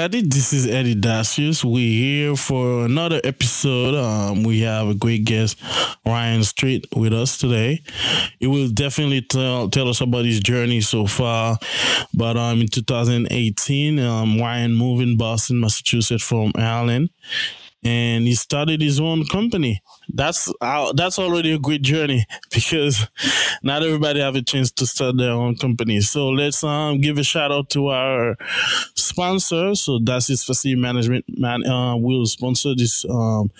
Everybody, this is Eddy Dacius. We're here for another episode. Um, we have a great guest, Ryan Streete, with us today. He will definitely tell tell us about his journey so far. But um, in 2018, um, Ryan moved in Boston, Massachusetts from Ireland, and he started his own company. That's uh, that's already a great journey because not everybody have a chance to start their own company. So let's um give a shout out to our sponsor. So Dacius facility management man uh, will sponsor this um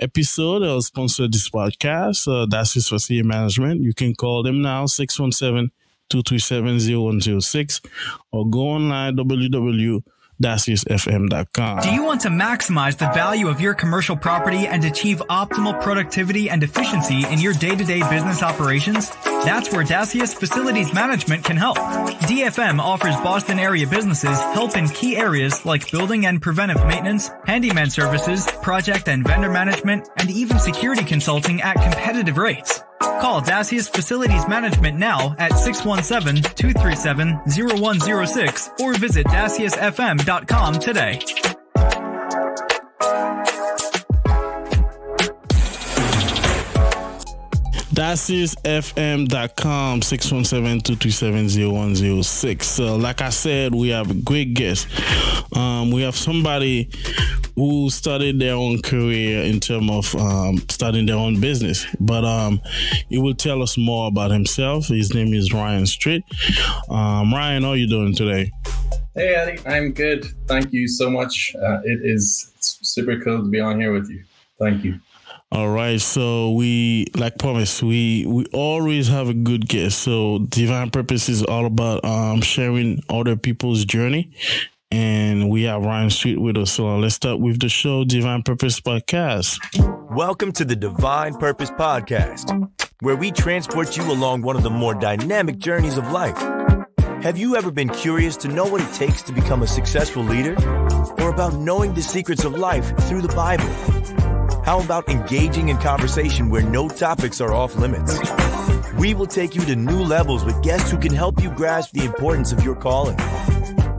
episode or sponsor this podcast. Uh, Dacius facility management. You can call them now 617 237 0106 or go online www daciusfm.com. Do you want to maximize the value of your commercial property and achieve optimal productivity and efficiency in your day-to-day business operations? That's where Dacius Facilities Management can help. DFM offers Boston area businesses help in key areas like building and preventive maintenance, handyman services, project and vendor management, and even security consulting at competitive rates. Call Dacius Facilities Management now at 617-237-0106 or visit daciusfm.com today. daciusfm.com 617-237-0106 so like i said we have a great guest um, we have somebody who started their own career in terms of um, starting their own business but um, he will tell us more about himself his name is ryan streete um, ryan how are you doing today Hey, Eddy, I'm good. Thank you so much. Uh, it is super cool to be on here with you. Thank you. All right, so we like promised, we we always have a good guest. So Divine Purpose is all about um sharing other people's journey, and we have Ryan Streete with us. So uh, let's start with the show, Divine Purpose Podcast. Welcome to the Divine Purpose Podcast, where we transport you along one of the more dynamic journeys of life. Have you ever been curious to know what it takes to become a successful leader? Or about knowing the secrets of life through the Bible? How about engaging in conversation where no topics are off limits? We will take you to new levels with guests who can help you grasp the importance of your calling.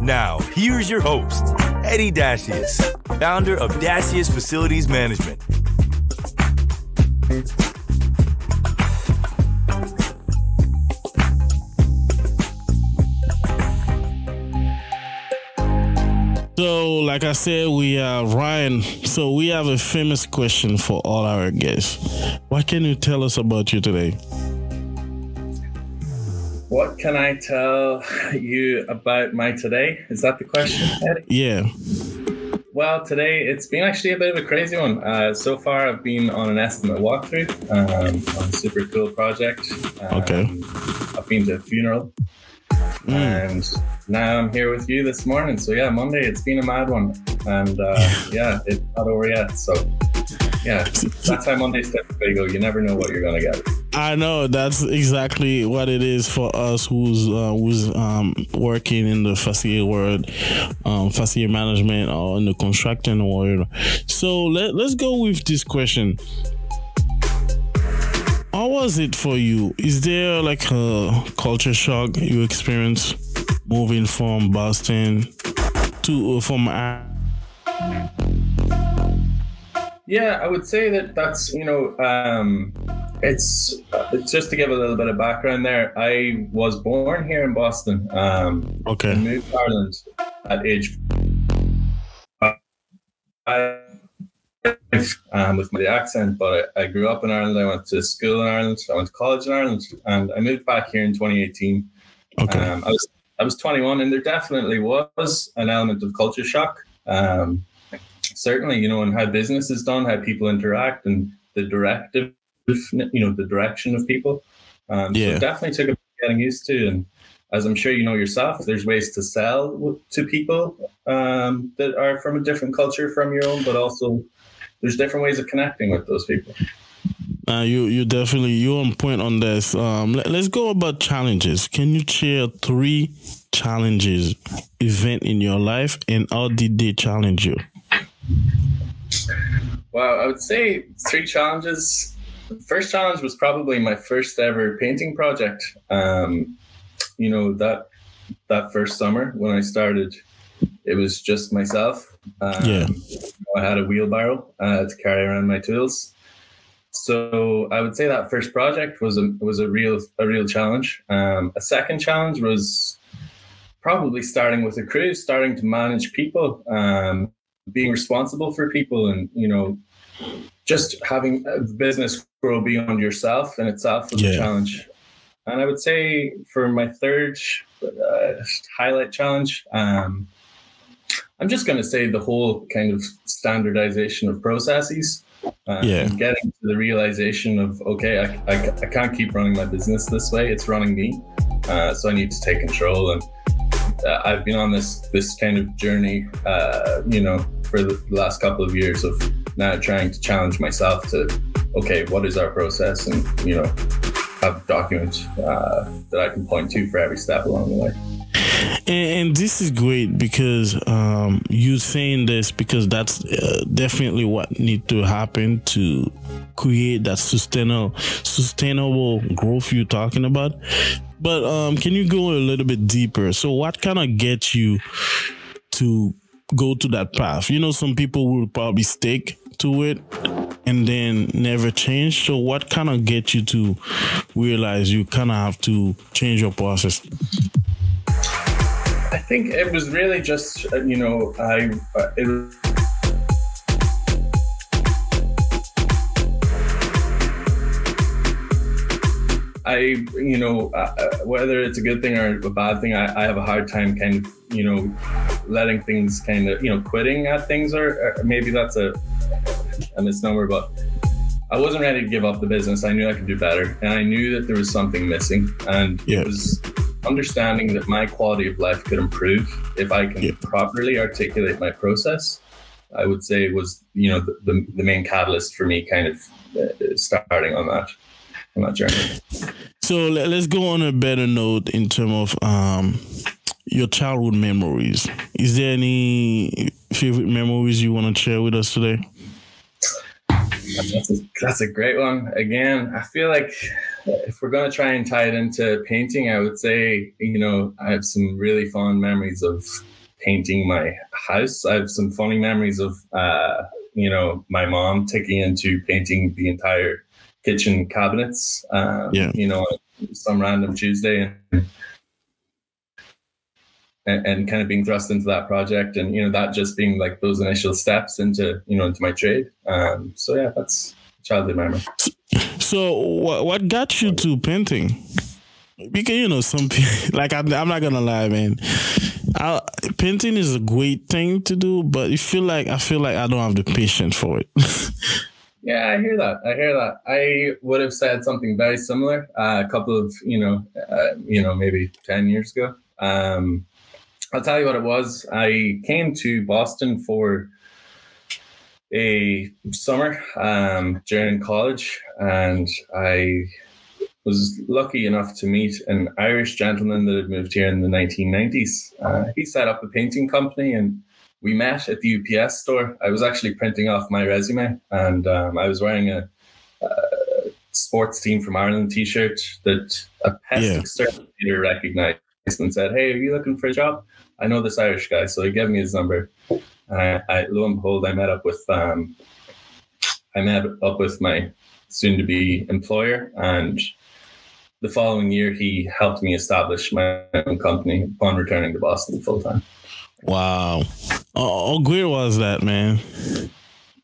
Now, here's your host, Eddy Dacius, founder of Dacius Facilities Management. So, like I said, we are Ryan. So, we have a famous question for all our guests. What can you tell us about you today? What can I tell you about my today? Is that the question, Eddy? Yeah. Well, today it's been actually a bit of a crazy one. Uh, so far, I've been on an estimate walkthrough um, on a super cool project. Um, Okay. I've been to a funeral. And now I'm here with you this morning. So, yeah, Monday, it's been a mad one. And uh, yeah, it's not over yet. So, yeah, that's how Mondays typically go. You never know what you're going to get. I know that's exactly what it is for us who's uh, who's um, working in the facility world, um, management or in the construction world. So let, let's go with this question. How was it for you? Is there like a culture shock you experienced moving from Boston to uh, from Yeah, I would say that that's you know, um, it's uh, it's just to give a little bit of background there. I was born here in Boston. Um, okay moved to Ireland at age. I, um, with my accent, but I, I grew up in Ireland. I went to school in Ireland. I went to college in Ireland, and I moved back here in 2018. okay Um, I was I was 21, and there definitely was an element of culture shock. Um, certainly, you know, and how business is done, how people interact, and the directive, you know, the direction of people. Um, Yeah. it definitely took a bit of getting used to, and as I'm sure you know yourself, there's ways to sell to people um, that are from a different culture from your own, but also there's different ways of connecting with those people. Uh, you you definitely you on point on this. Um, let, us go about challenges. Can you share three challenges event in your life and how did they challenge you? Wow, I would say three challenges. First challenge was probably my first ever painting project. Um, you know that that first summer when I started, it was just myself. Um, yeah. I had a wheelbarrow uh, to carry around my tools. So I would say that first project was a was a real a real challenge. Um, a second challenge was probably starting with a crew, starting to manage people, um, being responsible for people, and you know, just having a business grow beyond yourself in itself was yeah. a challenge. And I would say for my third uh, highlight challenge, um, I'm just going to say the whole kind of standardization of processes. Uh, yeah. Getting to the realization of, okay, I, I, I, can't keep running my business this way. It's running me. Uh, so I need to take control. And uh, I've been on this this kind of journey, uh, you know, for the last couple of years of now trying to challenge myself to, okay, what is our process? And, you know, have documents uh, that I can point to for every step along the way. And, and this is great because um, you saying this because that's uh, definitely what need to happen to create that sustainable sustainable growth you're talking about. But um, can you go a little bit deeper? So, what kind of gets you to go to that path? You know, some people will probably stick to it and then never change. So, what kind of get you to realize you kind of have to change your process? I think it was really just, uh, you know, I, uh, it, I, you know, uh, uh, whether it's a good thing or a bad thing, I, I, have a hard time kind of, you know, letting things kind of, you know, quitting at things, or, or maybe that's a, a misnomer, but I wasn't ready to give up the business. I knew I could do better, and I knew that there was something missing, and yeah. it was understanding that my quality of life could improve if I can yeah. properly articulate my process. I would say was you know the, the, the main catalyst for me kind of uh, starting on that on that journey. So let's go on a better note in terms of um, your childhood memories. Is there any favorite memories you want to share with us today? That's a, that's a great one. Again, I feel like if we're going to try and tie it into painting, I would say, you know, I have some really fond memories of painting my house. I have some funny memories of, uh, you know, my mom taking into painting the entire kitchen cabinets, um, yeah. you know, some random Tuesday and, and, and kind of being thrust into that project and, you know, that just being like those initial steps into, you know, into my trade. Um, so yeah, that's childhood memory. So what, what got you to painting? Because, you know, some like, I, I'm not to lie, man. I, painting is a great thing to do, but you feel like I feel like I don't have the patience for it. Yeah, I hear that. I hear that. I would have said something very similar uh, a couple of, you know, uh, you know, maybe ten years ago. Um, I'll tell you what it was. I came to Boston for a summer um, during college, and I was lucky enough to meet an Irish gentleman that had moved here in the 1990s. Uh, he set up a painting company and we met at the UPS store. I was actually printing off my resume, and um, I was wearing a, a, sports team from Ireland T-shirt that a pest yeah. exterminator recognized and said, "Hey, are you looking for a job? I know this Irish guy." So he gave me his number. And I, I lo and behold, I met up with um, I met up with my soon-to-be employer, and the following year, he helped me establish my own company upon returning to Boston full time. Wow. Oh, how great was that, man?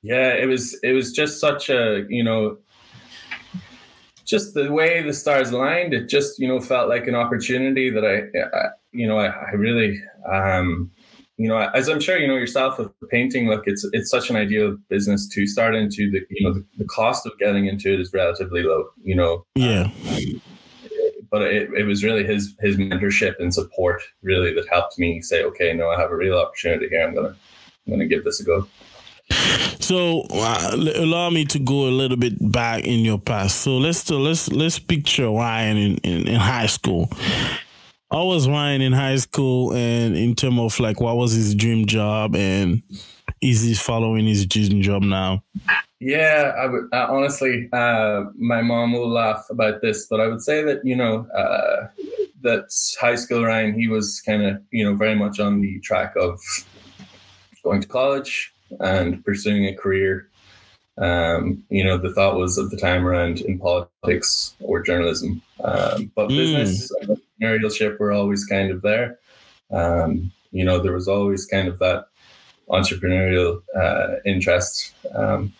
Yeah, it was. It was just such a you know, just the way the stars aligned. It just you know felt like an opportunity that I, I you know, I, I really, um, you know, as I'm sure you know yourself with painting. Look, it's it's such an ideal business to start into. The you know the, the cost of getting into it is relatively low. You know. Yeah. Um, but it, it was really his his mentorship and support really that helped me say, okay, no, I have a real opportunity here. I'm gonna I'm gonna give this a go. So uh, allow me to go a little bit back in your past. So let's let's let's picture Ryan in, in, in high school. I was Ryan in high school, and in terms of like what was his dream job, and is he following his dream job now? Yeah, I would uh, honestly. Uh, my mom will laugh about this, but I would say that you know uh, that high school Ryan, he was kind of you know very much on the track of going to college and pursuing a career. Um, you know, the thought was at the time around in politics or journalism, um, but Mm. business and entrepreneurship were always kind of there. Um, you know, there was always kind of that entrepreneurial uh, interest. Um,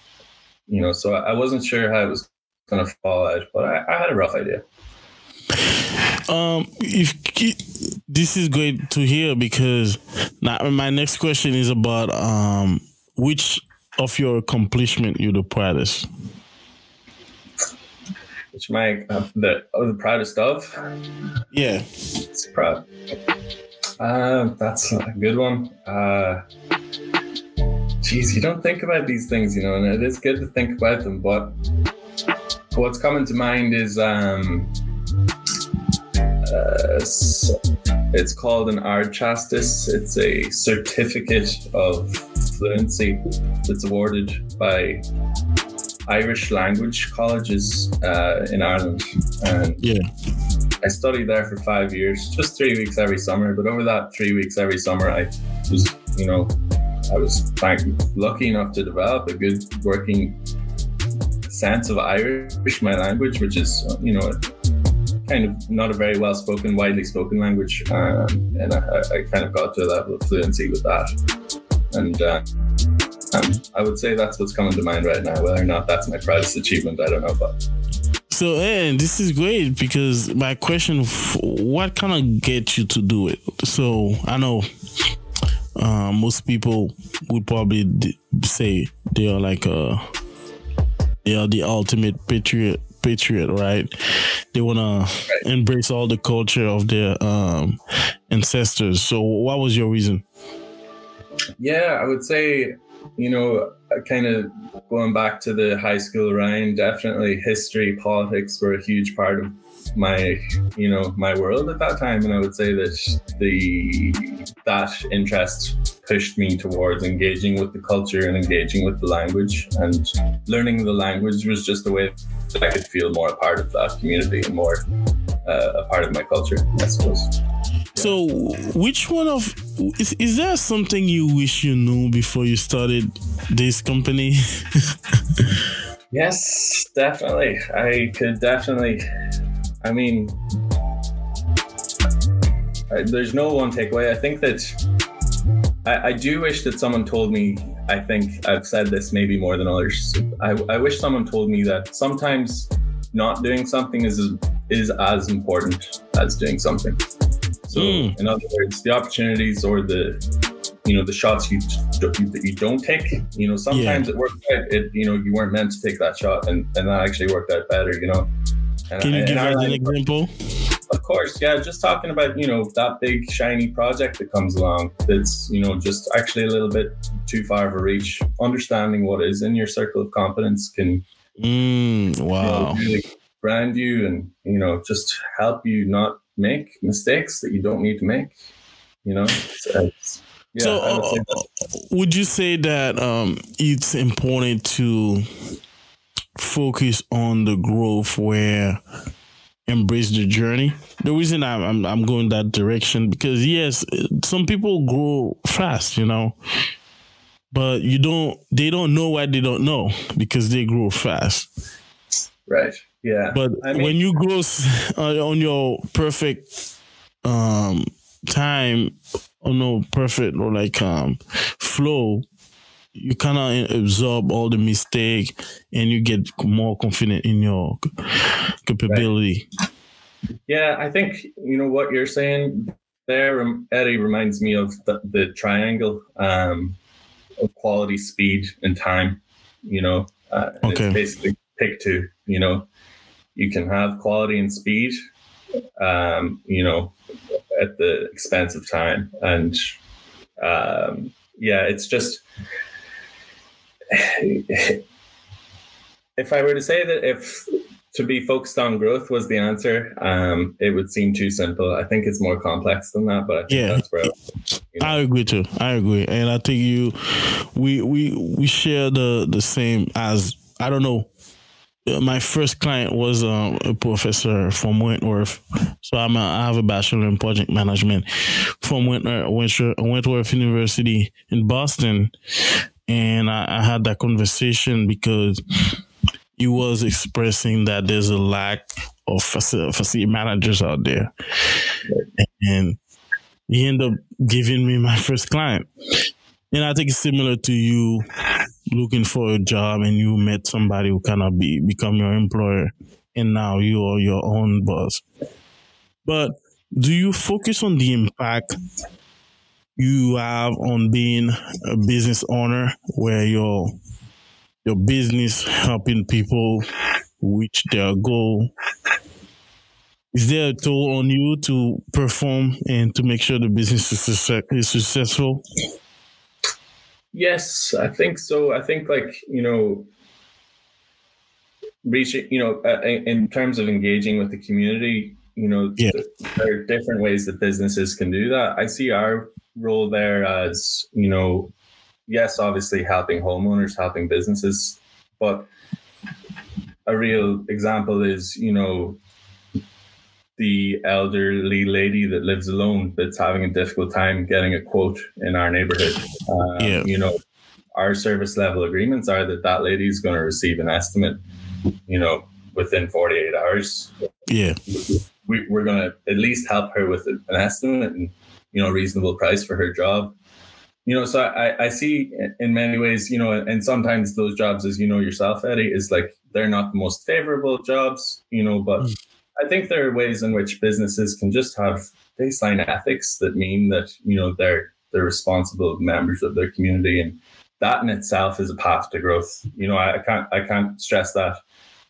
you know, so I wasn't sure how it was going to fall out, but I, I had a rough idea. Um, if this is great to hear because now my next question is about um which of your accomplishment you're the proudest. Which my uh, the oh, the proudest of. Yeah. It's proud. Uh, that's a good one. Uh, geez, you don't think about these things, you know, and it is good to think about them. But what's coming to mind is um, uh, it's called an Ardteastas. It's a certificate of fluency that's awarded by Irish language colleges uh, in Ireland, and Yeah. I studied there for five years, just three weeks every summer. But over that three weeks every summer, I was, you know, I was thank, lucky enough to develop a good working sense of Irish, my language, which is, you know, kind of not a very well spoken, widely spoken language. Um, and I, I kind of got to a level of fluency with that. And uh, um, I would say that's what's coming to mind right now. Whether or not that's my proudest achievement, I don't know. But So, and this is great because my question: What kind of get you to do it? So, I know uh, most people would probably d- say they are like a they are the ultimate patriot. Patriot, right? They wanna embrace all the culture of their um, ancestors. So, what was your reason? Yeah, I would say, you know, kind of going back to the high school Ryan, definitely history, politics were a huge part of my, you know, my world at that time. And I would say that the that interest pushed me towards engaging with the culture and engaging with the language. And learning the language was just a way that I could feel more a part of that community and more uh, a part of my culture, I suppose. So, which one of is, is there something you wish you knew before you started this company? Yes, definitely. I could definitely. I mean, I, there's no one takeaway. I think that I, I do wish that someone told me. I think I've said this maybe more than others. I, I wish someone told me that sometimes not doing something is is as important as doing something. So, Mm. in other words, the opportunities or the you know the shots you that you don't take. You know, sometimes it worked out. It you know you weren't meant to take that shot, and and that actually worked out better. You know. And Can you I- give us an example? of course, yeah. Just talking about you know that big shiny project that comes along. That's you know just actually a little bit too far of a reach. Understanding what is in your circle of competence can Mm, you know, wow. really brand you and you know just help you not make mistakes that you don't need to make. You know. It's, yeah, so, would uh, would you say that um, it's important to focus on the growth where embrace the journey? The reason I'm, I'm I'm going that direction because yes, some people grow fast, you know, but you don't. They don't know what they don't know because they grow fast. right. Yeah. But I mean- when you grow uh, on your perfect um time, on no perfect or like um flow, you kind of absorb all the mistake and you get more confident in your capability. Yeah, I think you know what you're saying there, Eddy, reminds me of the, the triangle um, of quality, speed, and time. You know, uh, Okay. it's basically pick two. You know, you can have quality and speed. Um, you know, at the expense of time, and um, yeah, it's just. If I were to say that if to be focused on growth was the answer, um, it would seem too simple. I think it's more complex than that, but I think Yeah. that's where you know, I agree too. I agree, and I think you, we we we share the the same as I don't know my first client was um, a professor from Wentworth. So I'm a, I have a bachelor in project management from Wentworth, Wentworth University in Boston. And I, I had that conversation because he was expressing that there's a lack of facility managers out there. And he ended up giving me my first client. And I think it's similar to you looking for a job and you met somebody who kind of be become your employer and now you are your own boss. But do you focus on the impact you have on being a business owner where your your business helping people reach their goal is there a toll on you to perform and to make sure the business is, successful Yes, I think so. I think like you know, reaching you know, uh, in terms of engaging with the community, you know, yeah. there are different ways that businesses can do that. I see our role there as you know, yes, obviously helping homeowners, helping businesses, but a real example is you know the elderly lady that lives alone that's having a difficult time getting a quote in our neighborhood. Um, yeah. You know, our service level agreements are that that lady is going to receive an estimate, you know, within 48 hours. Yeah. We, we're going to at least help her with an estimate and, you know, reasonable price for her job. You know, so I, I see in many ways, you know, and sometimes those jobs, as you know yourself, Eddy, is like they're not the most favorable jobs, you know, but mm I think there are ways in which businesses can just have baseline ethics that mean that you know they're they're responsible members of their community, and that in itself is a path to growth. You know, I, I can't I can't stress that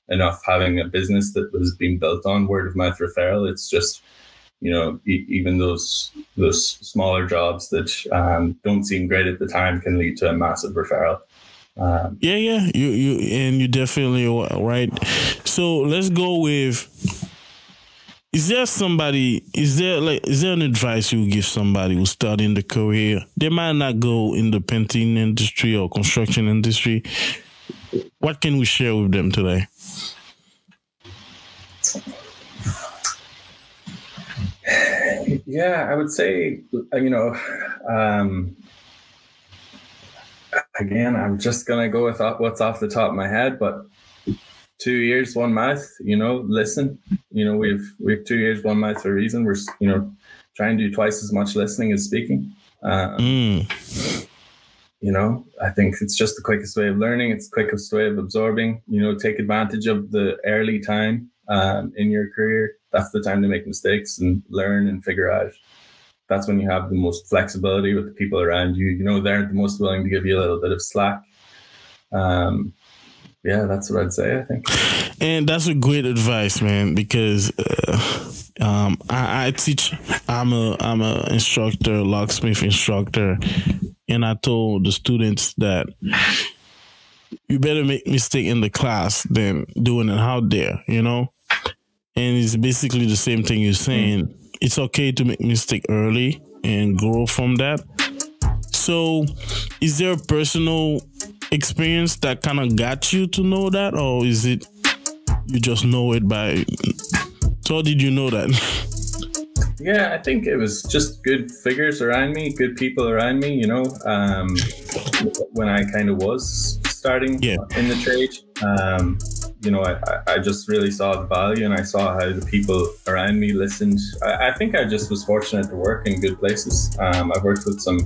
enough. Having a business that was being built on word of mouth referral, it's just you know e- even those those smaller jobs that um, don't seem great at the time can lead to a massive referral. Um, yeah, yeah, you you and you definitely right. So let's go with is there somebody? Is there like? Is there an advice you give somebody who's starting the career? They might not go in the painting industry or construction industry. What can we share with them today? Yeah, I would say, you know, um, again, I'm just gonna go with what's off the top of my head, but two years, one mouth. You know, listen. You know, we've we've two years, one mouth for a reason. We're you know trying to do twice as much listening as speaking. Um, mm. You know, I think it's just the quickest way of learning. It's the quickest way of absorbing. You know, take advantage of the early time um, in your career. That's the time to make mistakes and learn and figure out. That's when you have the most flexibility with the people around you. You know, they're the most willing to give you a little bit of slack. Um, yeah, that's what I'd say. I think, and that's a great advice, man. Because uh, um, I, I, teach. I'm a I'm a instructor, locksmith instructor, and I told the students that you better make mistake in the class than doing it out there. You know, and it's basically the same thing you're saying. It's okay to make mistake early and grow from that. So, is there a personal experience that kind of got you to know that, or is it you just know it by? So, did you know that? Yeah, I think it was just good figures around me, good people around me. You know, um, when I kind of was starting yeah. in the trade, um, you know, I, I just really saw the value and I saw how the people around me listened. I, I think I just was fortunate to work in good places. Um, I've worked with some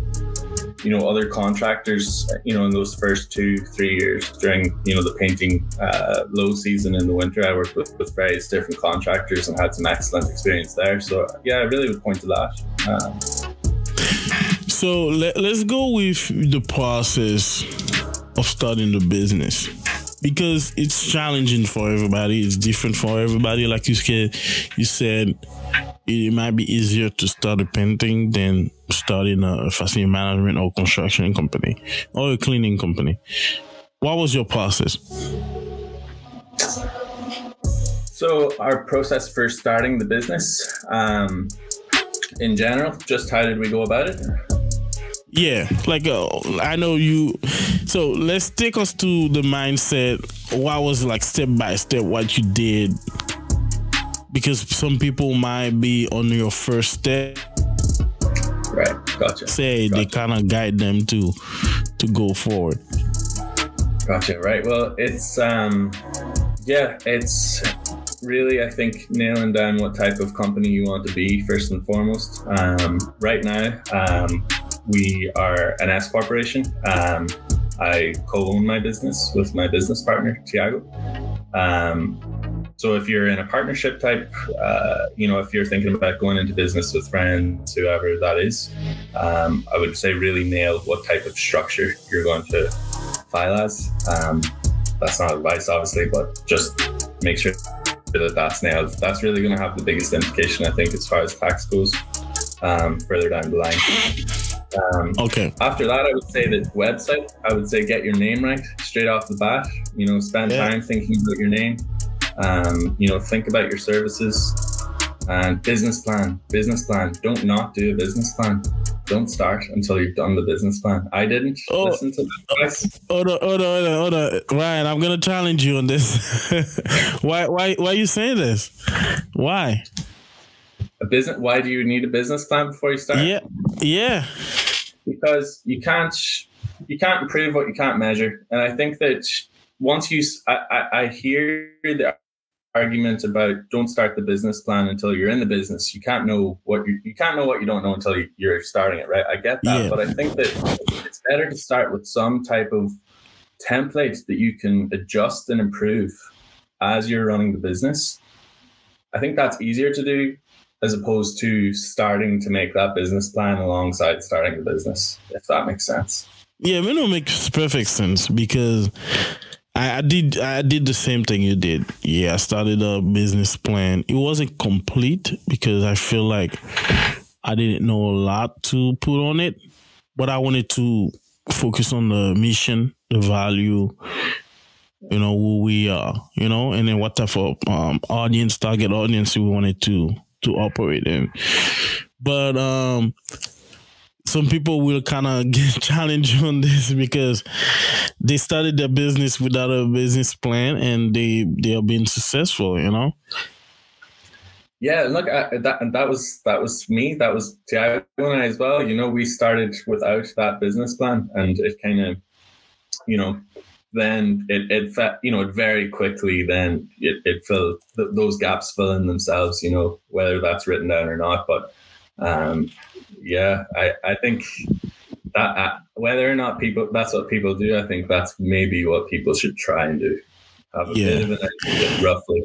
you know other contractors you know in those first two three years during you know the painting uh, low season in the winter i worked with, with various different contractors and had some excellent experience there. So yeah i really would point to that. Um, so let, let's go with the process of starting the business. Because it's challenging for everybody. It's different for everybody. Like you said you said it might be easier to start a painting than starting a facility management or construction company or a cleaning company. What was your process? So, our process for starting the business, um, in general, just how did we go about it? Yeah, like uh, I know you. So let's take us to the mindset what was like step by step what you did? Because some people might be on your first step. Right. Gotcha. Say gotcha. they kind of guide them to to go forward. Gotcha. Right. Well, it's um, yeah, it's really I think nailing down what type of company you want to be first and foremost. Um, right now, um, we are an S corporation. Um, I co-own my business with my business partner Tiago. Um, so if you're in a partnership type, uh, you know, if you're thinking about going into business with friends, whoever that is, um, I would say really nail what type of structure you're going to file as. Um, that's not advice, obviously, but just make sure that that's nailed. That's really going to have the biggest implication, I think, as far as tax goes um, further down the line. Um, Okay. after that, I would say that website. I would say get your name right straight off the bat. You know, spend Yeah. time thinking about your name. Um, you know, think about your services and business plan. Business plan. Don't not do a business plan. Don't start until you've done the business plan. I didn't Oh. listen to that. Hold on, hold on, hold on, hold on. Ryan, I'm gonna challenge you on this. why why why are you saying this? Why? A business. Why do you need a business plan before you start? Yeah. Yeah. because you can't you can't improve what you can't measure and i think that once you I hear the argument about don't start the business plan until you're in the business you can't know what you, you can't know what you don't know until you, you're starting it right i get that Yeah. but i think that it's better to start with some type of template that you can adjust and improve as you're running the business i think that's easier to do as opposed to starting to make that business plan alongside starting the business, if that makes sense. Yeah, it don't make perfect sense because I, I did I did the same thing you did. Yeah, I started a business plan. It wasn't complete because I feel like I didn't know a lot to put on it, but I wanted to focus on the mission, the value, you know, who we are, you know, and then what type of um, audience, target audience we wanted to to operate in. But um some people will kind of get challenged on this because they started their business without a business plan and they they are being successful, you know. Yeah, look, I, that and that was that was me. That was Tiago and I as well. You know, we started without that business plan, and it kind of, you know, then it it fe- you know it very quickly then it it filled th- those gaps fill in themselves. You know, whether that's written down or not, but um, yeah, I I think that uh, whether or not people that's what people do, I think that's maybe what people should try and do. Have a Yeah. bit of an idea, roughly.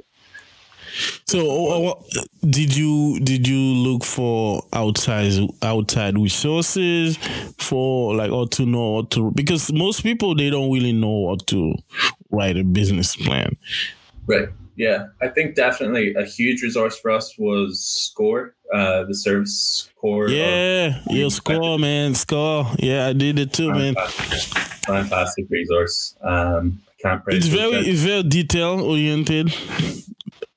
So, uh, uh, did you did you look for outside outside resources for like or to know what to because most people they don't really know how to write a business plan. Right. Yeah. I think definitely a huge resource for us was Score, uh, the Service Corps. Yeah, yeah, score man, score. Yeah, I did it too, man. fantastic, fantastic resource. Um, can't praise It's very it's very detail oriented.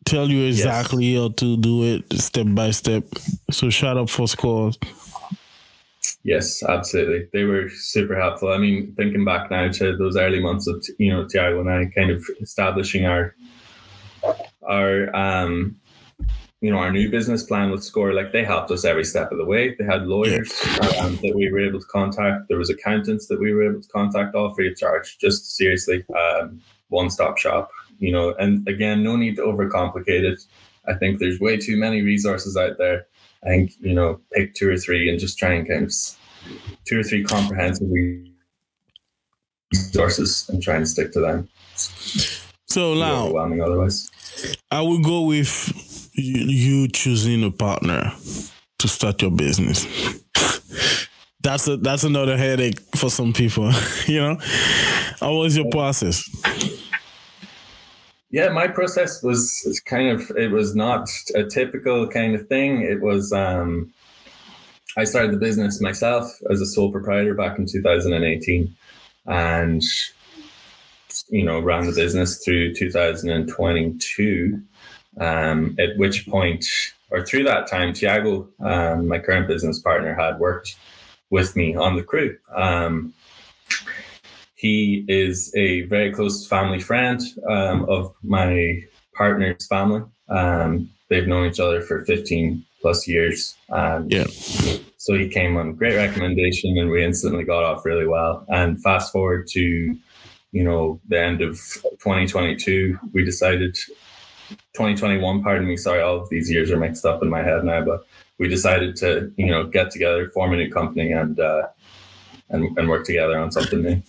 Tell you exactly how to do it step by step. So shout out for scores. Yes, absolutely. They were super helpful. I mean, thinking back now to those early months of you know Tiago and I kind of establishing our our um you know our new business plan with Score, like they helped us every step of the way. They had lawyers um, that we were able to contact. There was accountants that we were able to contact, all free of charge. Just seriously, um, one stop shop. You know, and again, no need to overcomplicate it. I think there's way too many resources out there. I think you know, pick two or three and just try and kind of two or three comprehensive resources and try and stick to them. So now overwhelming otherwise. I will go with you, choosing a partner to start your business. that's a that's another headache for some people. you know, how was your process? Yeah, my process was kind of it was not a typical kind of thing. It was um I started the business myself as a sole proprietor back in 2018 and you know ran the business through 2022 um, at which point or through that time Tiago um, my current business partner had worked with me on the crew um, he is a very close family friend um, of my partner's family. Um, they've known each other for 15 plus years. And Yeah. so he came on great recommendation and we instantly got off really well. And fast forward to, you know, the end of 2022, we decided 2021, pardon me, sorry, all of these years are mixed up in my head now, but we decided to, you know, get together, form a new company and, uh, and, and work together on something new.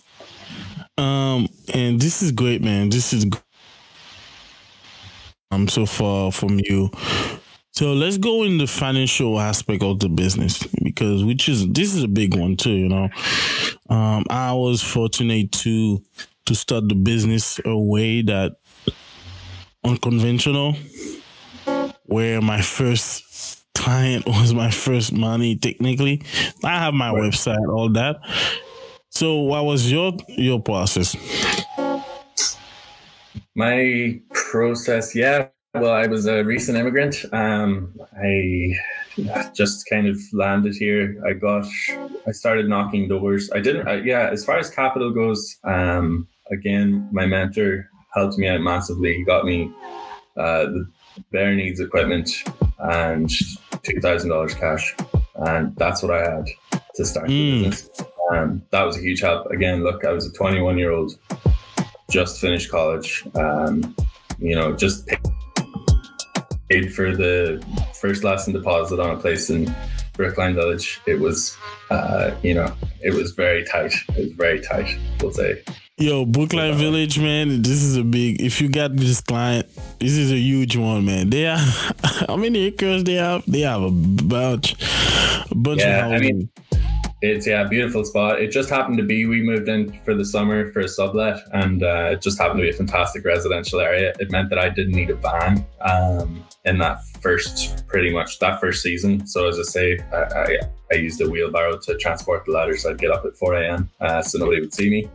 Um, and this is great, man. This is g- um so far from you. So let's go in the financial aspect of the business because which is this is a big one too, you know. Um, I was fortunate to to start the business a way that unconventional, where my first client was my first money technically. I have my Right. website, all that. So what was your your process? My process, yeah. Well, I was a recent immigrant. Um, I just kind of landed here. I got, I started knocking doors. I didn't, uh, yeah. As far as capital goes, um, again, my mentor helped me out massively. He got me uh, the bare needs equipment and two thousand dollars cash, and that's what I had to start the Mm. business. Um, that was a huge help. Again, look, I was a 21 year old, just finished college. Um, you know, just paid, paid for the first lesson deposit on a place in Brookline Village. It was, uh, you know, it was very tight. It was very tight. We'll say. Yo, Brookline Village, man. This is a big. If you got this client, this is a huge one, man. They are how many acres they have? They have a bunch, a bunch Yeah, of I houses. mean, It's yeah, a beautiful spot. It just happened to be we moved in for the summer for a sublet, and uh, it just happened to be a fantastic residential area. It meant that I didn't need a van um, in that first, pretty much that first season. So as I say, I, I, I used a wheelbarrow to transport the ladders. I'd get up at four a.m. Uh, so nobody would see me,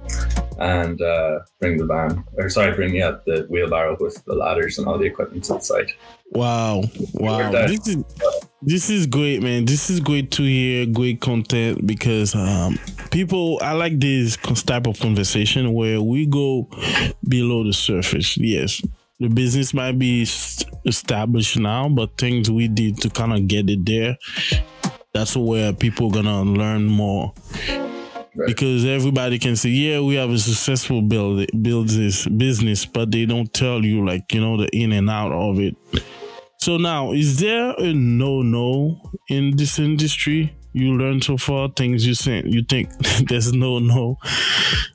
and uh, bring the van, or sorry, bring yeah the wheelbarrow with the ladders and all the equipment to the site. Wow, wow. This is this is great, man. This is great to hear. Great content because um, people. I like this type of conversation where we go below the surface. Yes, the business might be established now, but things we did to kind of get it there. That's where people gonna learn more Right. because everybody can say, yeah, we have a successful build build this business, but they don't tell you like you know the in and out of it. So now, is there a no no in this industry? You learn so far things you think you think there's no no,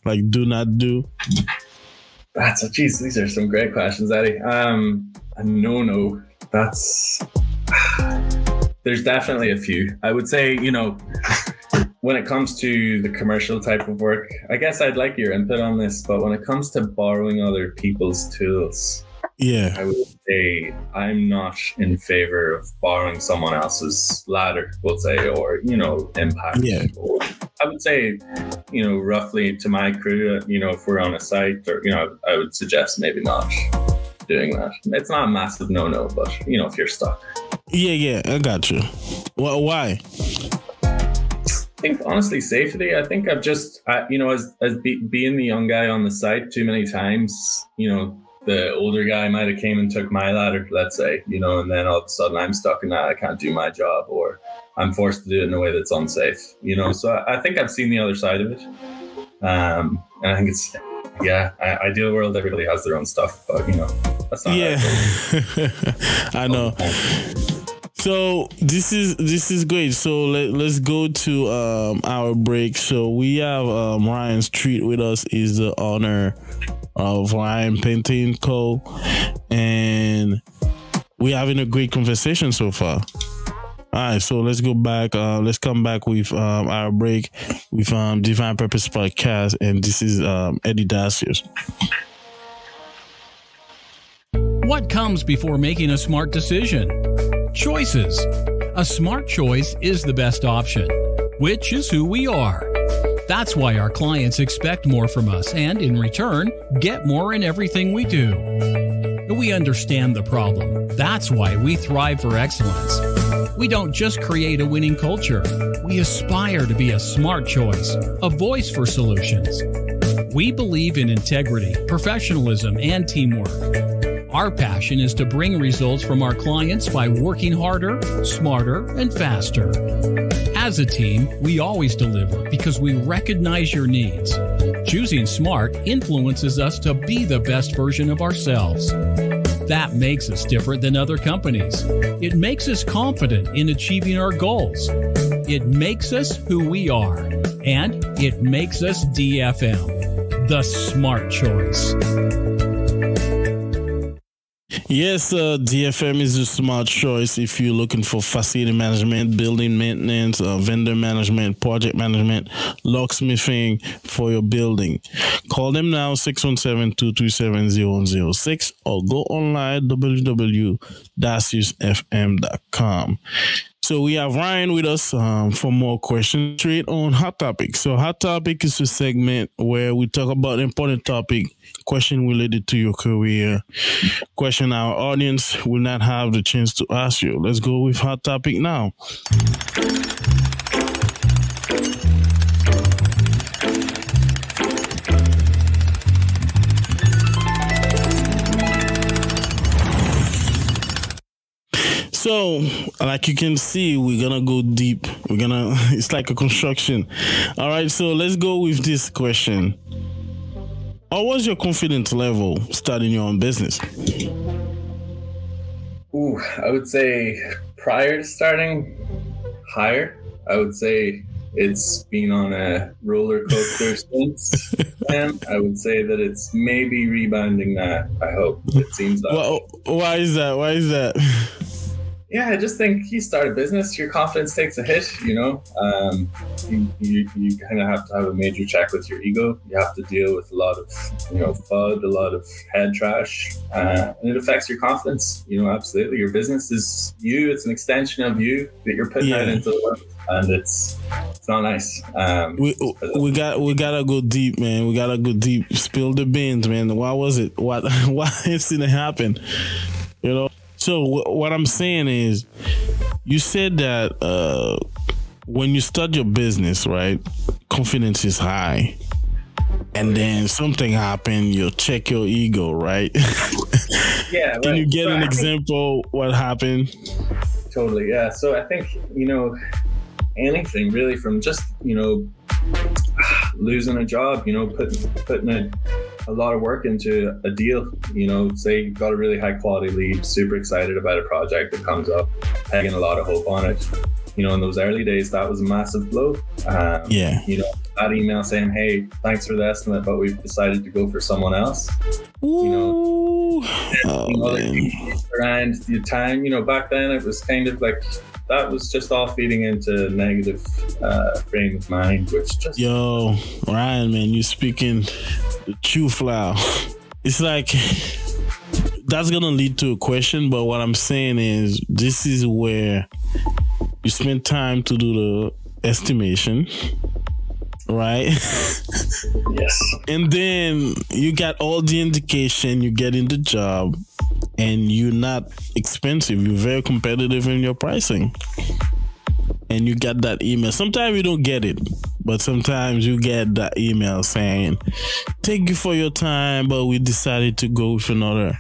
like do not do. That's a geez, these are some great questions, Eddy. Um, a no no. That's there's definitely a few. I would say, you know, when it comes to the commercial type of work, I guess I'd like your input on this, but when it comes to borrowing other people's tools, Yeah, I would say I'm not in favor of borrowing someone else's ladder, we'll say, or you know, impact. Yeah. Or I would say, you know, roughly to my crew, you know, if we're on a site, or you know, I would suggest maybe not doing that. It's not a massive no-no, but you know, if you're stuck, yeah, yeah. I got you. Well, why? I think honestly, safety. I think I've just, I, you know, as as be, being the young guy on the site too many times, you know, the older guy might have came and took my ladder, let's say, you know, and then all of a sudden I'm stuck in that. I can't do my job, or I'm forced to do it in a way that's unsafe, you know. So I, I think I've seen the other side of it, um, and I think it's, yeah, I, ideal world. Everybody has their own stuff, but you know, that's not. Yeah, I know. So this is this is great. So let, let's go to um, our break. So we have um, Ryan Streete with us. Is the owner of Ryan Painting Co. And we're having a great conversation so far. All right, so let's go back. Uh, let's come back with um, our break with um, Divine Purpose Podcast, and this is um, Eddy Dacius. What comes before making a smart decision? Choices. A smart choice is the best option, which is who we are. That's why our clients expect more from us and, in return, get more in everything we do. We understand the problem. That's why we thrive for excellence. We don't just create a winning culture, we aspire to be a smart choice, a voice for solutions. We believe in integrity, professionalism, and teamwork. Our passion is to bring results from our clients by working harder, smarter, and faster. As a team, we always deliver because we recognize your needs. Choosing smart influences us to be the best version of ourselves. That makes us different than other companies. It makes us confident in achieving our goals. It makes us who we are. And it makes us DFM, the smart choice. Yes, uh, DFM is a smart choice if you're looking for facility management, building maintenance, uh, vendor management, project management, locksmithing for your building. Call them now 617-237-0106 or go online www.daciusfm.com. So we have Ryan with us um, for more questions straight on Hot Topic. So Hot Topic is a segment where we talk about important topic, question related to your career, question our audience will not have the chance to ask you. Let's go with Hot Topic now. So, like you can see, we're gonna go deep. We're gonna, it's like a construction. All right, so let's go with this question. What was your confidence level starting your own business? Ooh, I would say prior to starting, higher. I would say it's been on a roller coaster since then. I would say that it's maybe rebounding that. I hope it seems. Well, why is that? Why is that? yeah, I just think you start a business, your confidence takes a hit. You know, um, you, you, you kind of have to have a major check with your ego. You have to deal with a lot of you know FUD, a lot of head trash, uh, and it affects your confidence. You know, absolutely. Your business is you; it's an extension of you that you're putting out into the world, and it's it's not nice. Um, We we got we gotta go deep, man. We gotta go deep. Spill the beans, man. Why was it? What why incident happened? You know. So wh- what I'm saying is, you said that uh, when you start your business, right, confidence is high, and then something happened. You check your ego, right? yeah, Can you get So an I think- example? What happened? Totally, yeah. So I think, you know, anything really from just, you know, losing a job, you know, putting putting a, a lot of work into a deal, you know, say you've got a really high quality lead, super excited about a project that comes up, pegging a lot of hope on it. You know, in those early days, that was a massive blow. Um, Yeah. You know, that email saying, "Hey, thanks for the estimate, but we've decided to go for someone else." Ooh. Oh, you know, man. around the time, you know, back then it was kind of like that was just all feeding into negative uh, frame of mind, which just Yo, Ryan, man, you speaking the truth now. It's like that's gonna lead to a question, but what I'm saying is this is where you spend time to do the estimation, right? yes, and then you got all the indication you get in the job and you're not expensive you're very competitive in your pricing and you get that email sometimes you don't get it but sometimes you get that email saying thank you for your time but we decided to go with another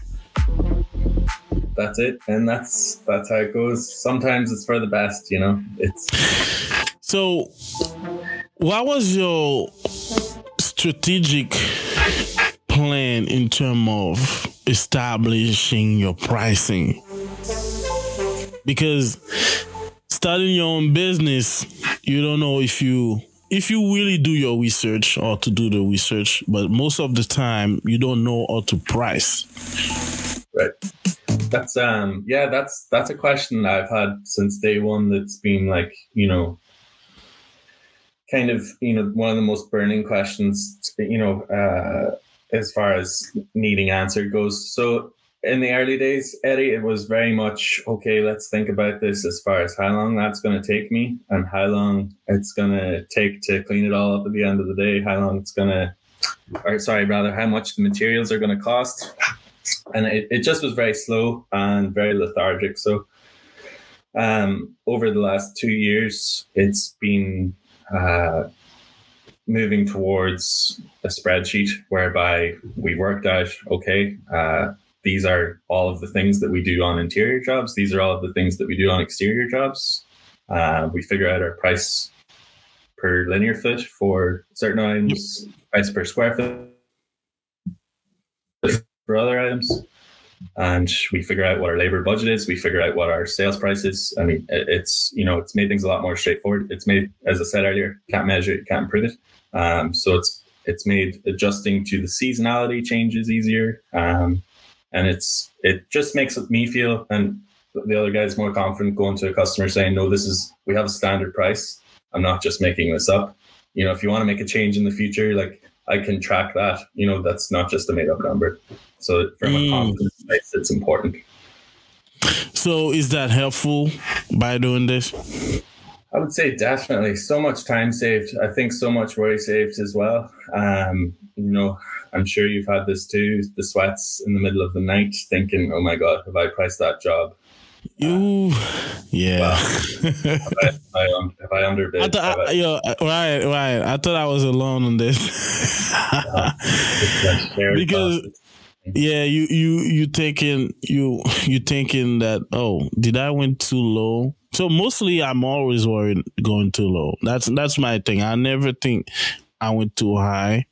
that's it, and that's that's how it goes. Sometimes it's for the best, you know. It's so what was your strategic plan in terms of establishing your pricing because starting your own business you don't know if you if you really do your research or to do the research but most of the time you don't know how to price right. That's um yeah, that's that's a question I've had since day one. That's been like you know kind of you know one of the most burning questions you know uh, as far as needing answer goes. So in the early days eddy it was very much okay let's think about this as far as how long that's going to take me and how long it's going to take to clean it all up at the end of the day how long it's going to or sorry rather how much the materials are going to cost. And it, it just was very slow and very lethargic. So um, over the last two years, it's been uh, moving towards a spreadsheet whereby we worked out okay uh, these are all of the things that we do on interior jobs. These are all of the things that we do on exterior jobs. Uh, we figure out our price per linear foot for certain items price per square foot for other items. And we figure out what our labor budget is. We figure out what our sales price is. I mean it's you know it's made things a lot more straightforward. It's made as i said earlier can't measure it can't improve it um, so it's it's made adjusting to the seasonality changes easier um, and it's it just makes me feel and the other guys more confident going to a customer saying no this is we have a standard price i'm not just making this up you know if you want to make a change in the future like i can track that you know that's not just a made up number so from mm. a confidence it's important. So is that helpful by doing this? I would say definitely so much time saved. I think so much worry saved as well. Um, you know, I'm sure you've had this too. The sweats in the middle of the night, thinking, "Oh my God, have I priced that job?" You, yeah. Well, have, I, have, I, have I underbid? I thought, I, yo, right, right. I thought I was alone on this. because yeah, you you you thinking you you thinking that oh did I went too low? So mostly I'm always worried going too low. That's that's my thing. I never think I went too high,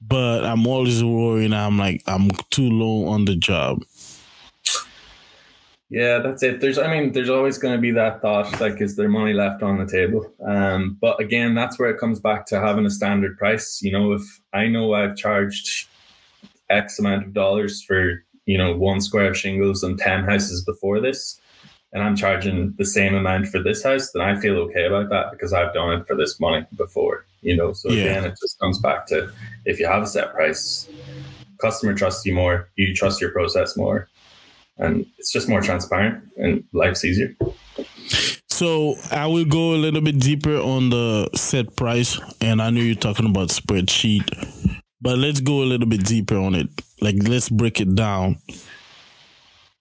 but I'm always worried. I'm like I'm too low on the job. Yeah, that's it. There's, I mean, there's always going to be that thought, like, is there money left on the table? Um, but again, that's where it comes back to having a standard price. You know, if I know I've charged X amount of dollars for you know one square of shingles and 10 houses before this and I'm charging the same amount for this house, then I feel okay about that because I've done it for this money before, you know. So yeah. again, it just comes back to if you have a set price, customer trusts you more, you trust your process more, and it's just more transparent and life's easier. So I will go a little bit deeper on the set price, and I know you're talking about spreadsheet but let's go a little bit deeper on it. Like let's break it down.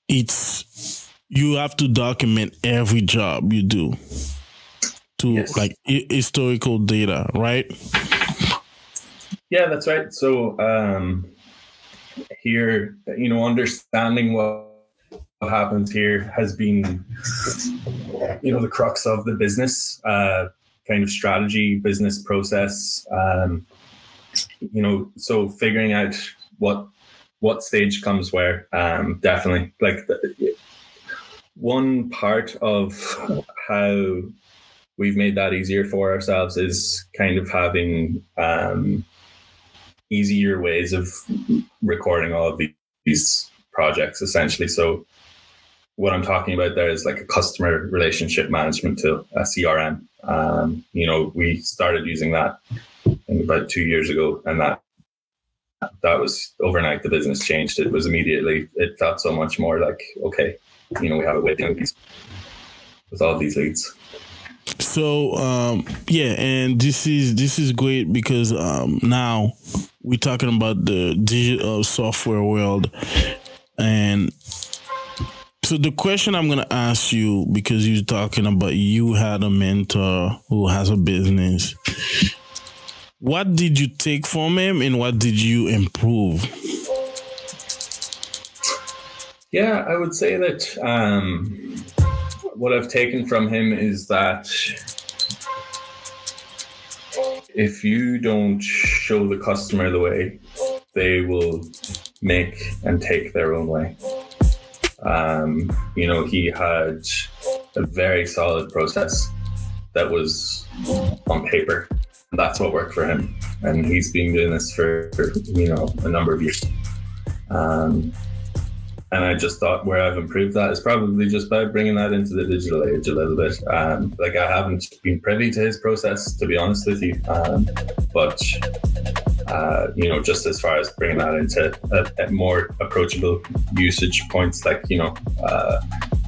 It's you have to document every job you do to yes. like I- historical data, right? Yeah, that's right. So um here, you know, understanding what what happens here has been you know the crux of the business uh kind of strategy business process um you know, so figuring out what what stage comes where, um, definitely like the, one part of how we've made that easier for ourselves is kind of having um, easier ways of recording all of these projects essentially. So what I'm talking about there is like a customer relationship management tool, a CRM. Um, you know, we started using that about two years ago, and that that was overnight. The business changed. It was immediately. It felt so much more like okay, you know, we have a way doing these with all these leads. So um, yeah, and this is this is great because um, now we're talking about the digital software world, and so the question I'm gonna ask you because you're talking about you had a mentor who has a business what did you take from him and what did you improve? Yeah, I would say that um, what I've taken from him is that if you don't show the customer the way, they will make and take their own way. Um, you know, he had a very solid process that was on paper that's what worked for him. And he's been doing this for, for you know, a number of years. Um, and I just thought where I've improved that is probably just by bringing that into the digital age a little bit. Um, like I haven't been privy to his process, to be honest with you. Um, but uh, you know, just as far as bringing that into a, a more approachable usage points, like you know, uh,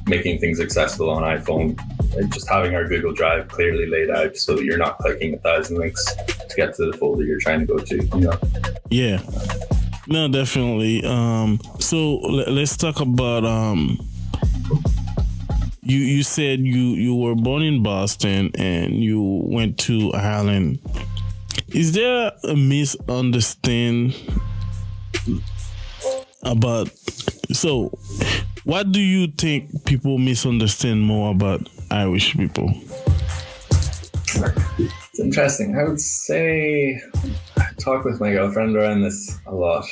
making things accessible on iPhone, just having our Google Drive clearly laid out so that you're not clicking a thousand links to get to the folder you're trying to go to. You know? Yeah. No, definitely. Um, so l- let's talk about um, you. You said you you were born in Boston and you went to Ireland. is there a misunderstanding about so what do you think people misunderstand more about Irish people? It's interesting. I would say I talk with my girlfriend around this a lot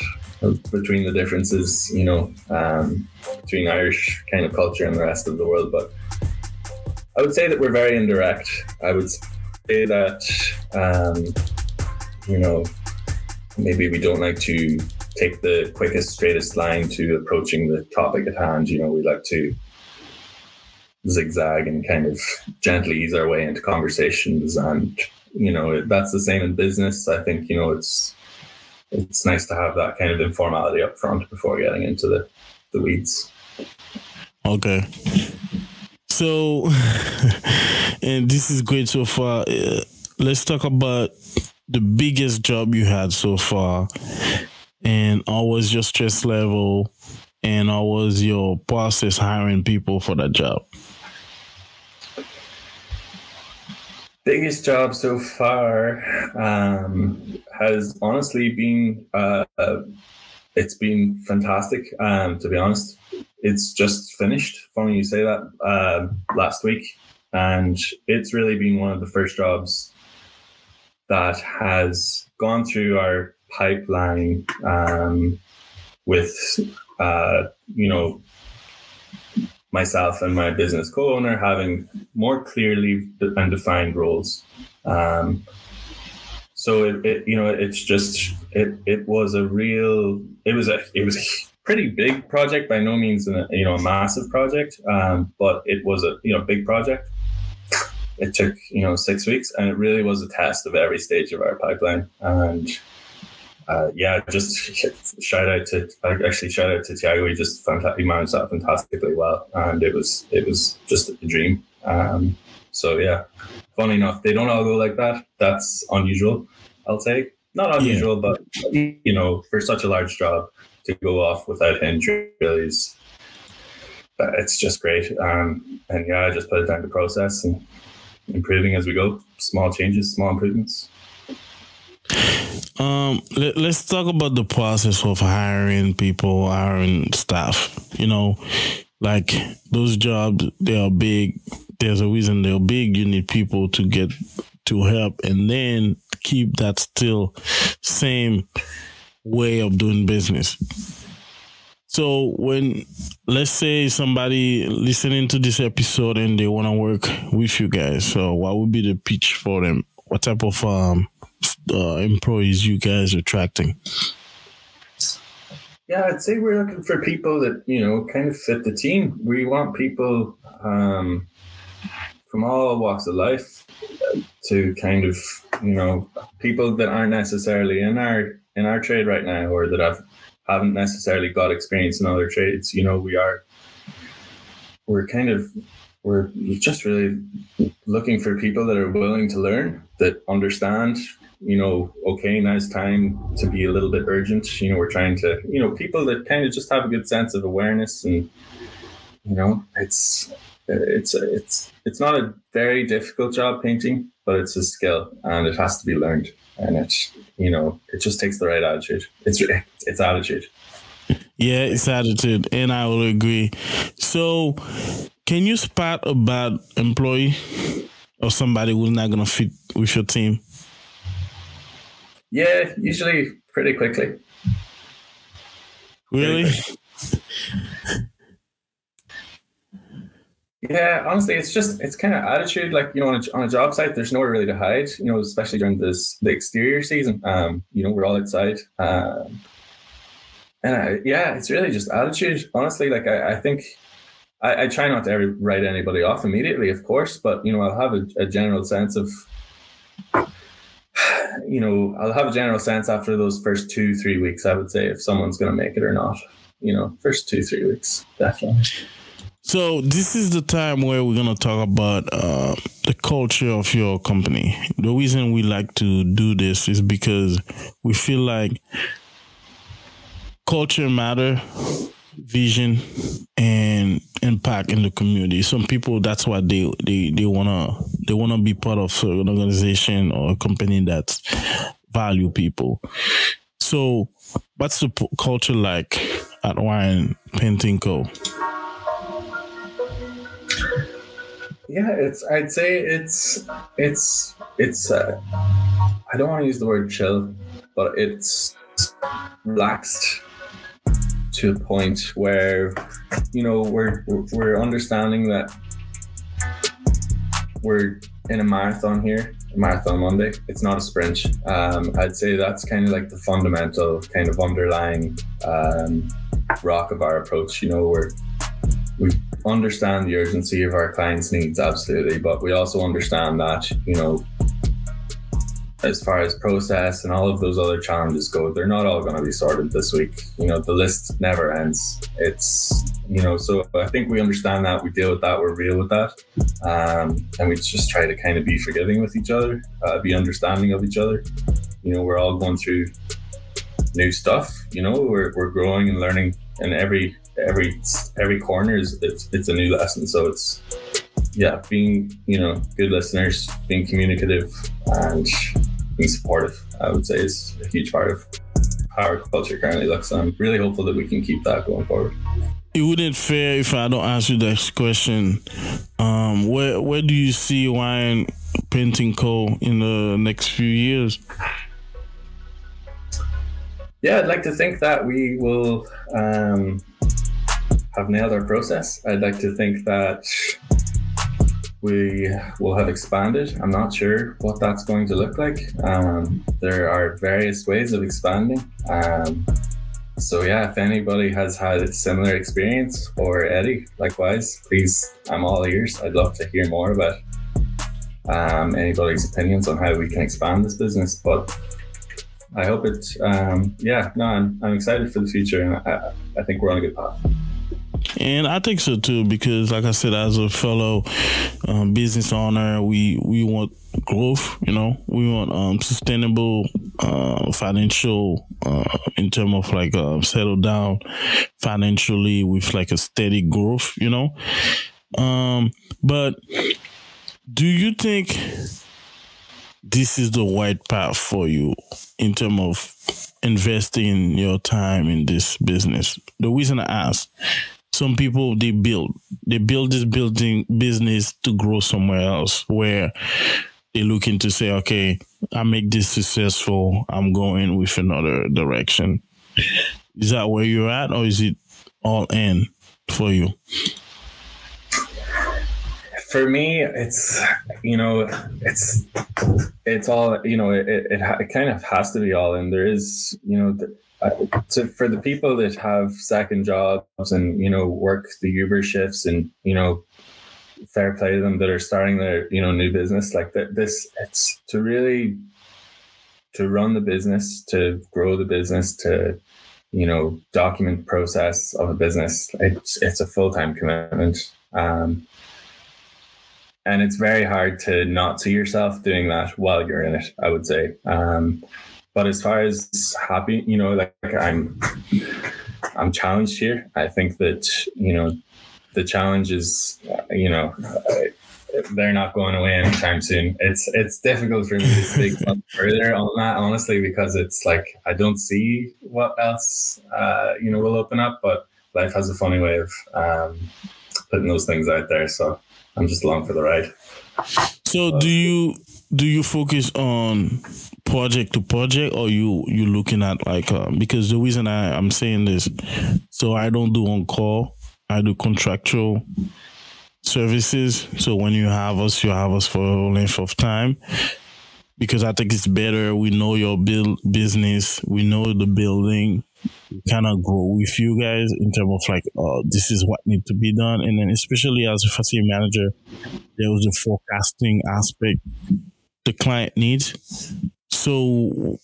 between the differences, you know, um, between Irish kind of culture and the rest of the world. But I would say that we're very indirect. I would say that, um, you know, maybe we don't like to take the quickest, straightest line to approaching the topic at hand. You know, we like to zigzag and kind of gently ease our way into conversations. And, you know, that's the same in business. I think, you know, it's, it's nice to have that kind of informality up front before getting into the, the weeds. Okay. So, and this is great so far. Uh, let's talk about the biggest job you had so far and how was your stress level and how was your process hiring people for that job? Biggest job so far um, has honestly been uh, it's been fantastic. Um, to be honest, it's just finished. Funny you say that. Uh, last week, and it's really been one of the first jobs that has gone through our pipeline um, with uh, you know myself and my business co-owner having more clearly and defined roles. Um, so it, it, you know it's just it it was a real it was a it was a pretty big project by no means a, you know a massive project um, but it was a you know big project it took you know six weeks and it really was a test of every stage of our pipeline and uh, yeah, just shout out to actually shout out to Tiago. He just fantastic, he managed that fantastically well, and it was it was just a dream. Um, so yeah, funny enough, they don't all go like that. That's unusual, I'll say. Not unusual, yeah. but you know, for such a large job to go off without injury really is uh, it's just great. Um, and yeah, I just put it down to process and improving as we go. Small changes, small improvements. Um, let, us talk about the process of hiring people, hiring staff. You know, like those jobs, they are big. There's a reason they're big. You need people to get to help, and then keep that still same way of doing business. So when let's say somebody listening to this episode and they want to work with you guys, so what would be the pitch for them? What type of um uh, employees you guys are attracting? Yeah, I'd say we're looking for people that you know kind of fit the team. We want people um, from all walks of life to kind of you know people that aren't necessarily in our in our trade right now or that have haven't necessarily got experience in other trades. You know, we are we're kind of we're just really looking for people that are willing to learn, that understand you know, okay, now it's time to be a little bit urgent. You know, we're trying to, you know, people that kind of just have a good sense of awareness and, you know, it's, it's, it's, it's not a very difficult job painting, but it's a skill and it has to be learned. And it's, you know, it just takes the right attitude. It's, it's attitude. Yeah, it's attitude. And I will agree. So, can you spot a bad employee or somebody who's not going to fit with your team? Yeah, usually pretty quickly. Really? yeah, honestly, it's just it's kind of attitude. Like you know, on a, on a job site, there's nowhere really to hide. You know, especially during this the exterior season. Um, you know, we're all outside. Um, and I, yeah, it's really just attitude. Honestly, like I, I think I, I, try not to ever write anybody off immediately, of course, but you know, I'll have a, a general sense of you know, I'll have a general sense after those first two, three weeks, I would say, if someone's going to make it or not. You know, first two, three weeks, definitely. So this is the time where we're gonna talk about uh, the culture of your company. The reason we like to do this is because we feel like culture matter, vision, and impact in the community. Some people that's why they they they wanna they wanna be part of an organization or a company that value people. So, what's the culture like at Ryan Painting Co? Yeah, it's. I'd say it's. It's. It's. Uh, I don't want to use the word chill, but it's relaxed to a point where you know we're we're understanding that we're in a marathon here a marathon monday. It's not a sprint. Um, i'd say that's kind of like the fundamental kind of underlying um, rock of our approach. You know we're we understand the urgency of our clients needs absolutely but we also understand that you know as far as process and all of those other challenges go, they're not all going to be sorted this week. You know, the list never ends. It's, you know, so I think we understand that, we deal with that, we're real with that. Um, and we just try to kind of be forgiving with each other, uh, be understanding of each other. You know, we're all going through new stuff, you know, we're, we're growing and learning and every, every, every corner is, it's, it's a new lesson. So it's, yeah, being, you know, good listeners, being communicative and being supportive, I would say, is a huge part of how our culture currently looks. And I'm really hopeful that we can keep that going forward. It wouldn't fair if I don't ask you this question. Um, where where do you see Ryan Painting Co. in the next few years? Yeah, I'd like to think that we will um, have nailed our process. I'd like to think that we will have expanded. I'm not sure what that's going to look like. Um, there are various ways of expanding. Um, so yeah, if anybody has had a similar experience or Eddy, likewise, please, I'm all ears. I'd love to hear more about um, anybody's opinions on how we can expand this business. But I hope it, um, yeah, no, I'm, I'm excited for the future and I, I think we're on a good path. And I think so too, because like I said, as a fellow um, business owner, we we want growth. You know, we want um, sustainable uh, financial uh, in terms of like uh, settle down financially with like a steady growth. You know, um, but do you think this is the right path for you in terms of investing your time in this business? The reason I ask some people they build they build this building business to grow somewhere else where they're looking to say okay i make this successful i'm going with another direction. Is that where you're at or is it all in for you? For me it's you know it's it's all you know it, it, it kind of has to be all in. There is you know the, to, for the people that have second jobs and you know work the Uber shifts and you know fair play to them that are starting their you know new business like this it's to really to run the business to grow the business to you know document process of a business it's it's a full-time commitment. Um, and it's very hard to not see yourself doing that while you're in it i would say. Um, but as far as happy, you know, like, like I'm, I'm challenged here. I think that you know, the challenge is, you know, they're not going away anytime soon. It's it's difficult for me to speak further on that, honestly, because it's like I don't see what else, uh, you know, will open up. But life has a funny way of um, putting those things out there. So I'm just along for the ride. So do you do you focus on project to project or you you looking at like uh, because the reason I, I'm saying this so I don't do on call I do contractual services. So when you have us you have us for a length of time because I think it's better we know your build business we know the building kind of grow with you guys in terms of like uh, this is what need to be done. And then especially as a facility manager there was a forecasting aspect the client needs so,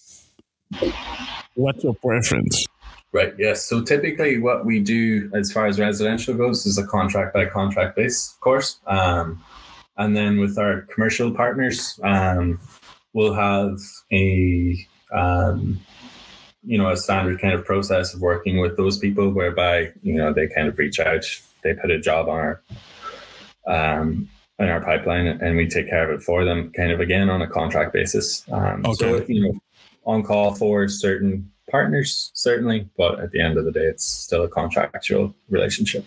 what's your preference? Right. Yes. So typically, what we do as far as residential goes is a contract by contract base, of course. Um, and then with our commercial partners, um, we'll have a um, you know a standard kind of process of working with those people, whereby you know they kind of reach out they put a job on our um, in our pipeline, and we take care of it for them, kind of again on a contract basis. Um, Okay. So you know, on call for certain partners, certainly, but at the end of the day, it's still a contractual relationship.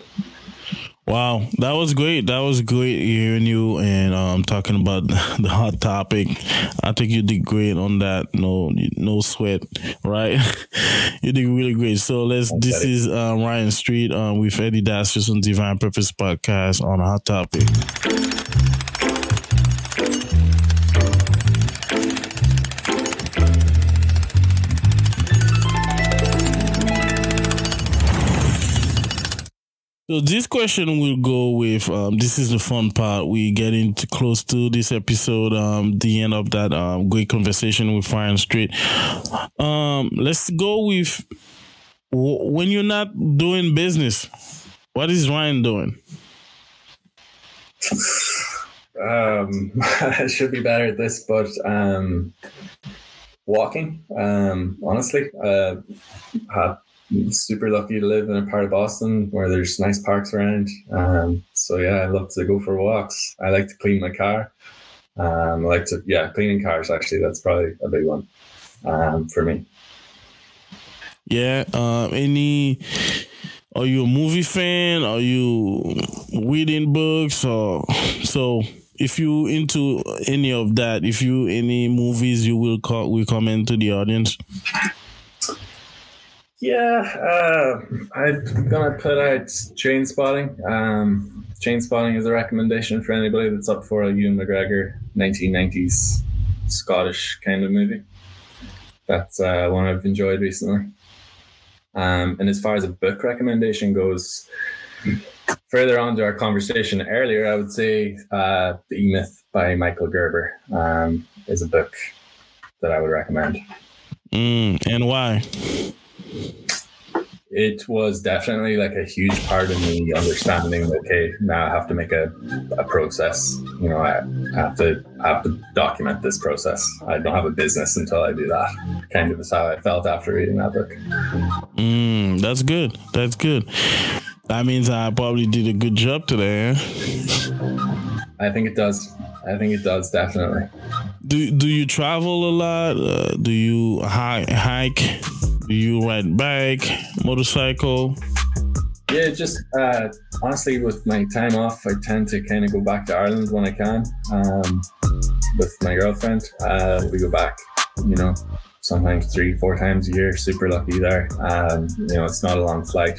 Wow, that was great. That was great hearing you and um, talking about the hot topic. I think you did great on that. No, no sweat, right? you did really great. So let's. This is uh, Ryan Streete um, with Eddy Dacius on Divine Purpose podcast on a hot topic. So this question will go with um, this is the fun part. We get into close to this episode, um, the end of that um, great conversation with Ryan Streete. Um, let's go with when you're not doing business. What is Ryan doing? Um, I should be better at this, but um, walking. Um, honestly, uh, super lucky to live in a part of Boston where there's nice parks around. Um, so yeah, I love to go for walks. I like to clean my car. Um, I like to yeah, cleaning cars. Actually, that's probably a big one um, for me. Yeah. Um, any? Are you a movie fan? Are you reading books? Or so? If you into any of that, if you any movies, you will will comment to the audience. Yeah, uh, I'm gonna put out Trainspotting. Um, Trainspotting is a recommendation for anybody that's up for a Ewan McGregor 1990s Scottish kind of movie. That's uh, one I've enjoyed recently. Um, and as far as a book recommendation goes, further on to our conversation earlier, I would say uh, The E Myth by Michael Gerber um, is a book that I would recommend. Mm, and why? It was definitely like a huge part of me understanding that okay now i have to make a, a process you know I, I have to I have to document this process i don't have a business until i do that kind of is how i felt after reading that book Mm, that's good. That's good. That means I probably did a good job today. eh? i think it does i think it does definitely Do Do you travel a lot? Uh, do you hi- hike? Do you ride bike, motorcycle? yeah just uh, honestly with my time off i tend to kind of go back to ireland when i can um, with my girlfriend. Uh, we go back you know sometimes three four times a year super lucky there. Um, you know it's not a long flight.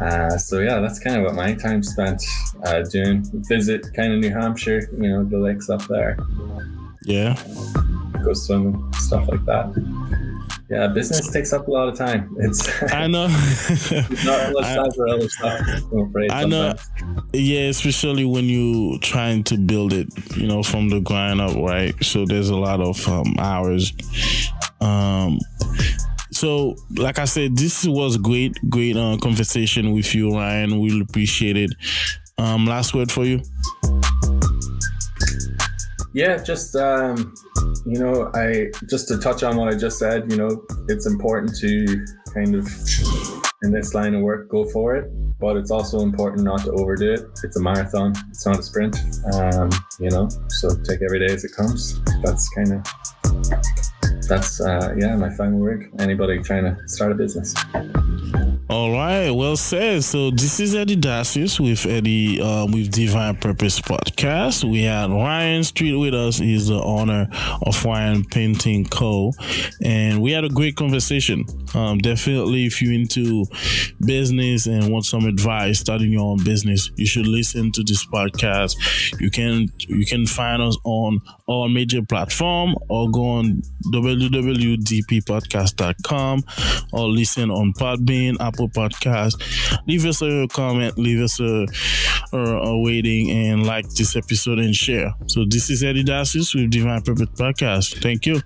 Uh, so yeah that's kind of what my time spent uh, doing. Visit kind of new hampshire you know the lakes up there. Yeah. go swimming stuff like that yeah business takes up a lot of time it's I know. not much I- time for other stuff i'm afraid I know. Yeah, especially when you trying to build it, you know, from the ground up, right? So there's a lot of um, hours. Um, so, like I said, this was great, great uh, conversation with you, Ryan. We'll appreciate it. Um, last word for you. Yeah, just um, you know, I just to touch on what I just said. You know, it's important to kind of in this line of work go for it, but it's also important not to overdo it. It's a marathon; it's not a sprint. Um, you know, so take every day as it comes. That's kind of that's uh, yeah, my final word. Anybody trying to start a business? All right, well said. So this is Eddy Dacius with Eddy um, with Divine Purpose Podcast. We had Ryan Streete with us. He's the owner of Ryan Painting Co. And we had a great conversation. Um, definitely, if you're into business and want some advice starting your own business, you should listen to this podcast. You can you can find us on all major platform or go on www.dppodcast.com or listen on Podbean, Apple Apple Podcast. Leave us a comment, leave us a, a, a rating, and like this episode and share. So this is Eddy Dacius with Divine Purpose Podcast. Thank you.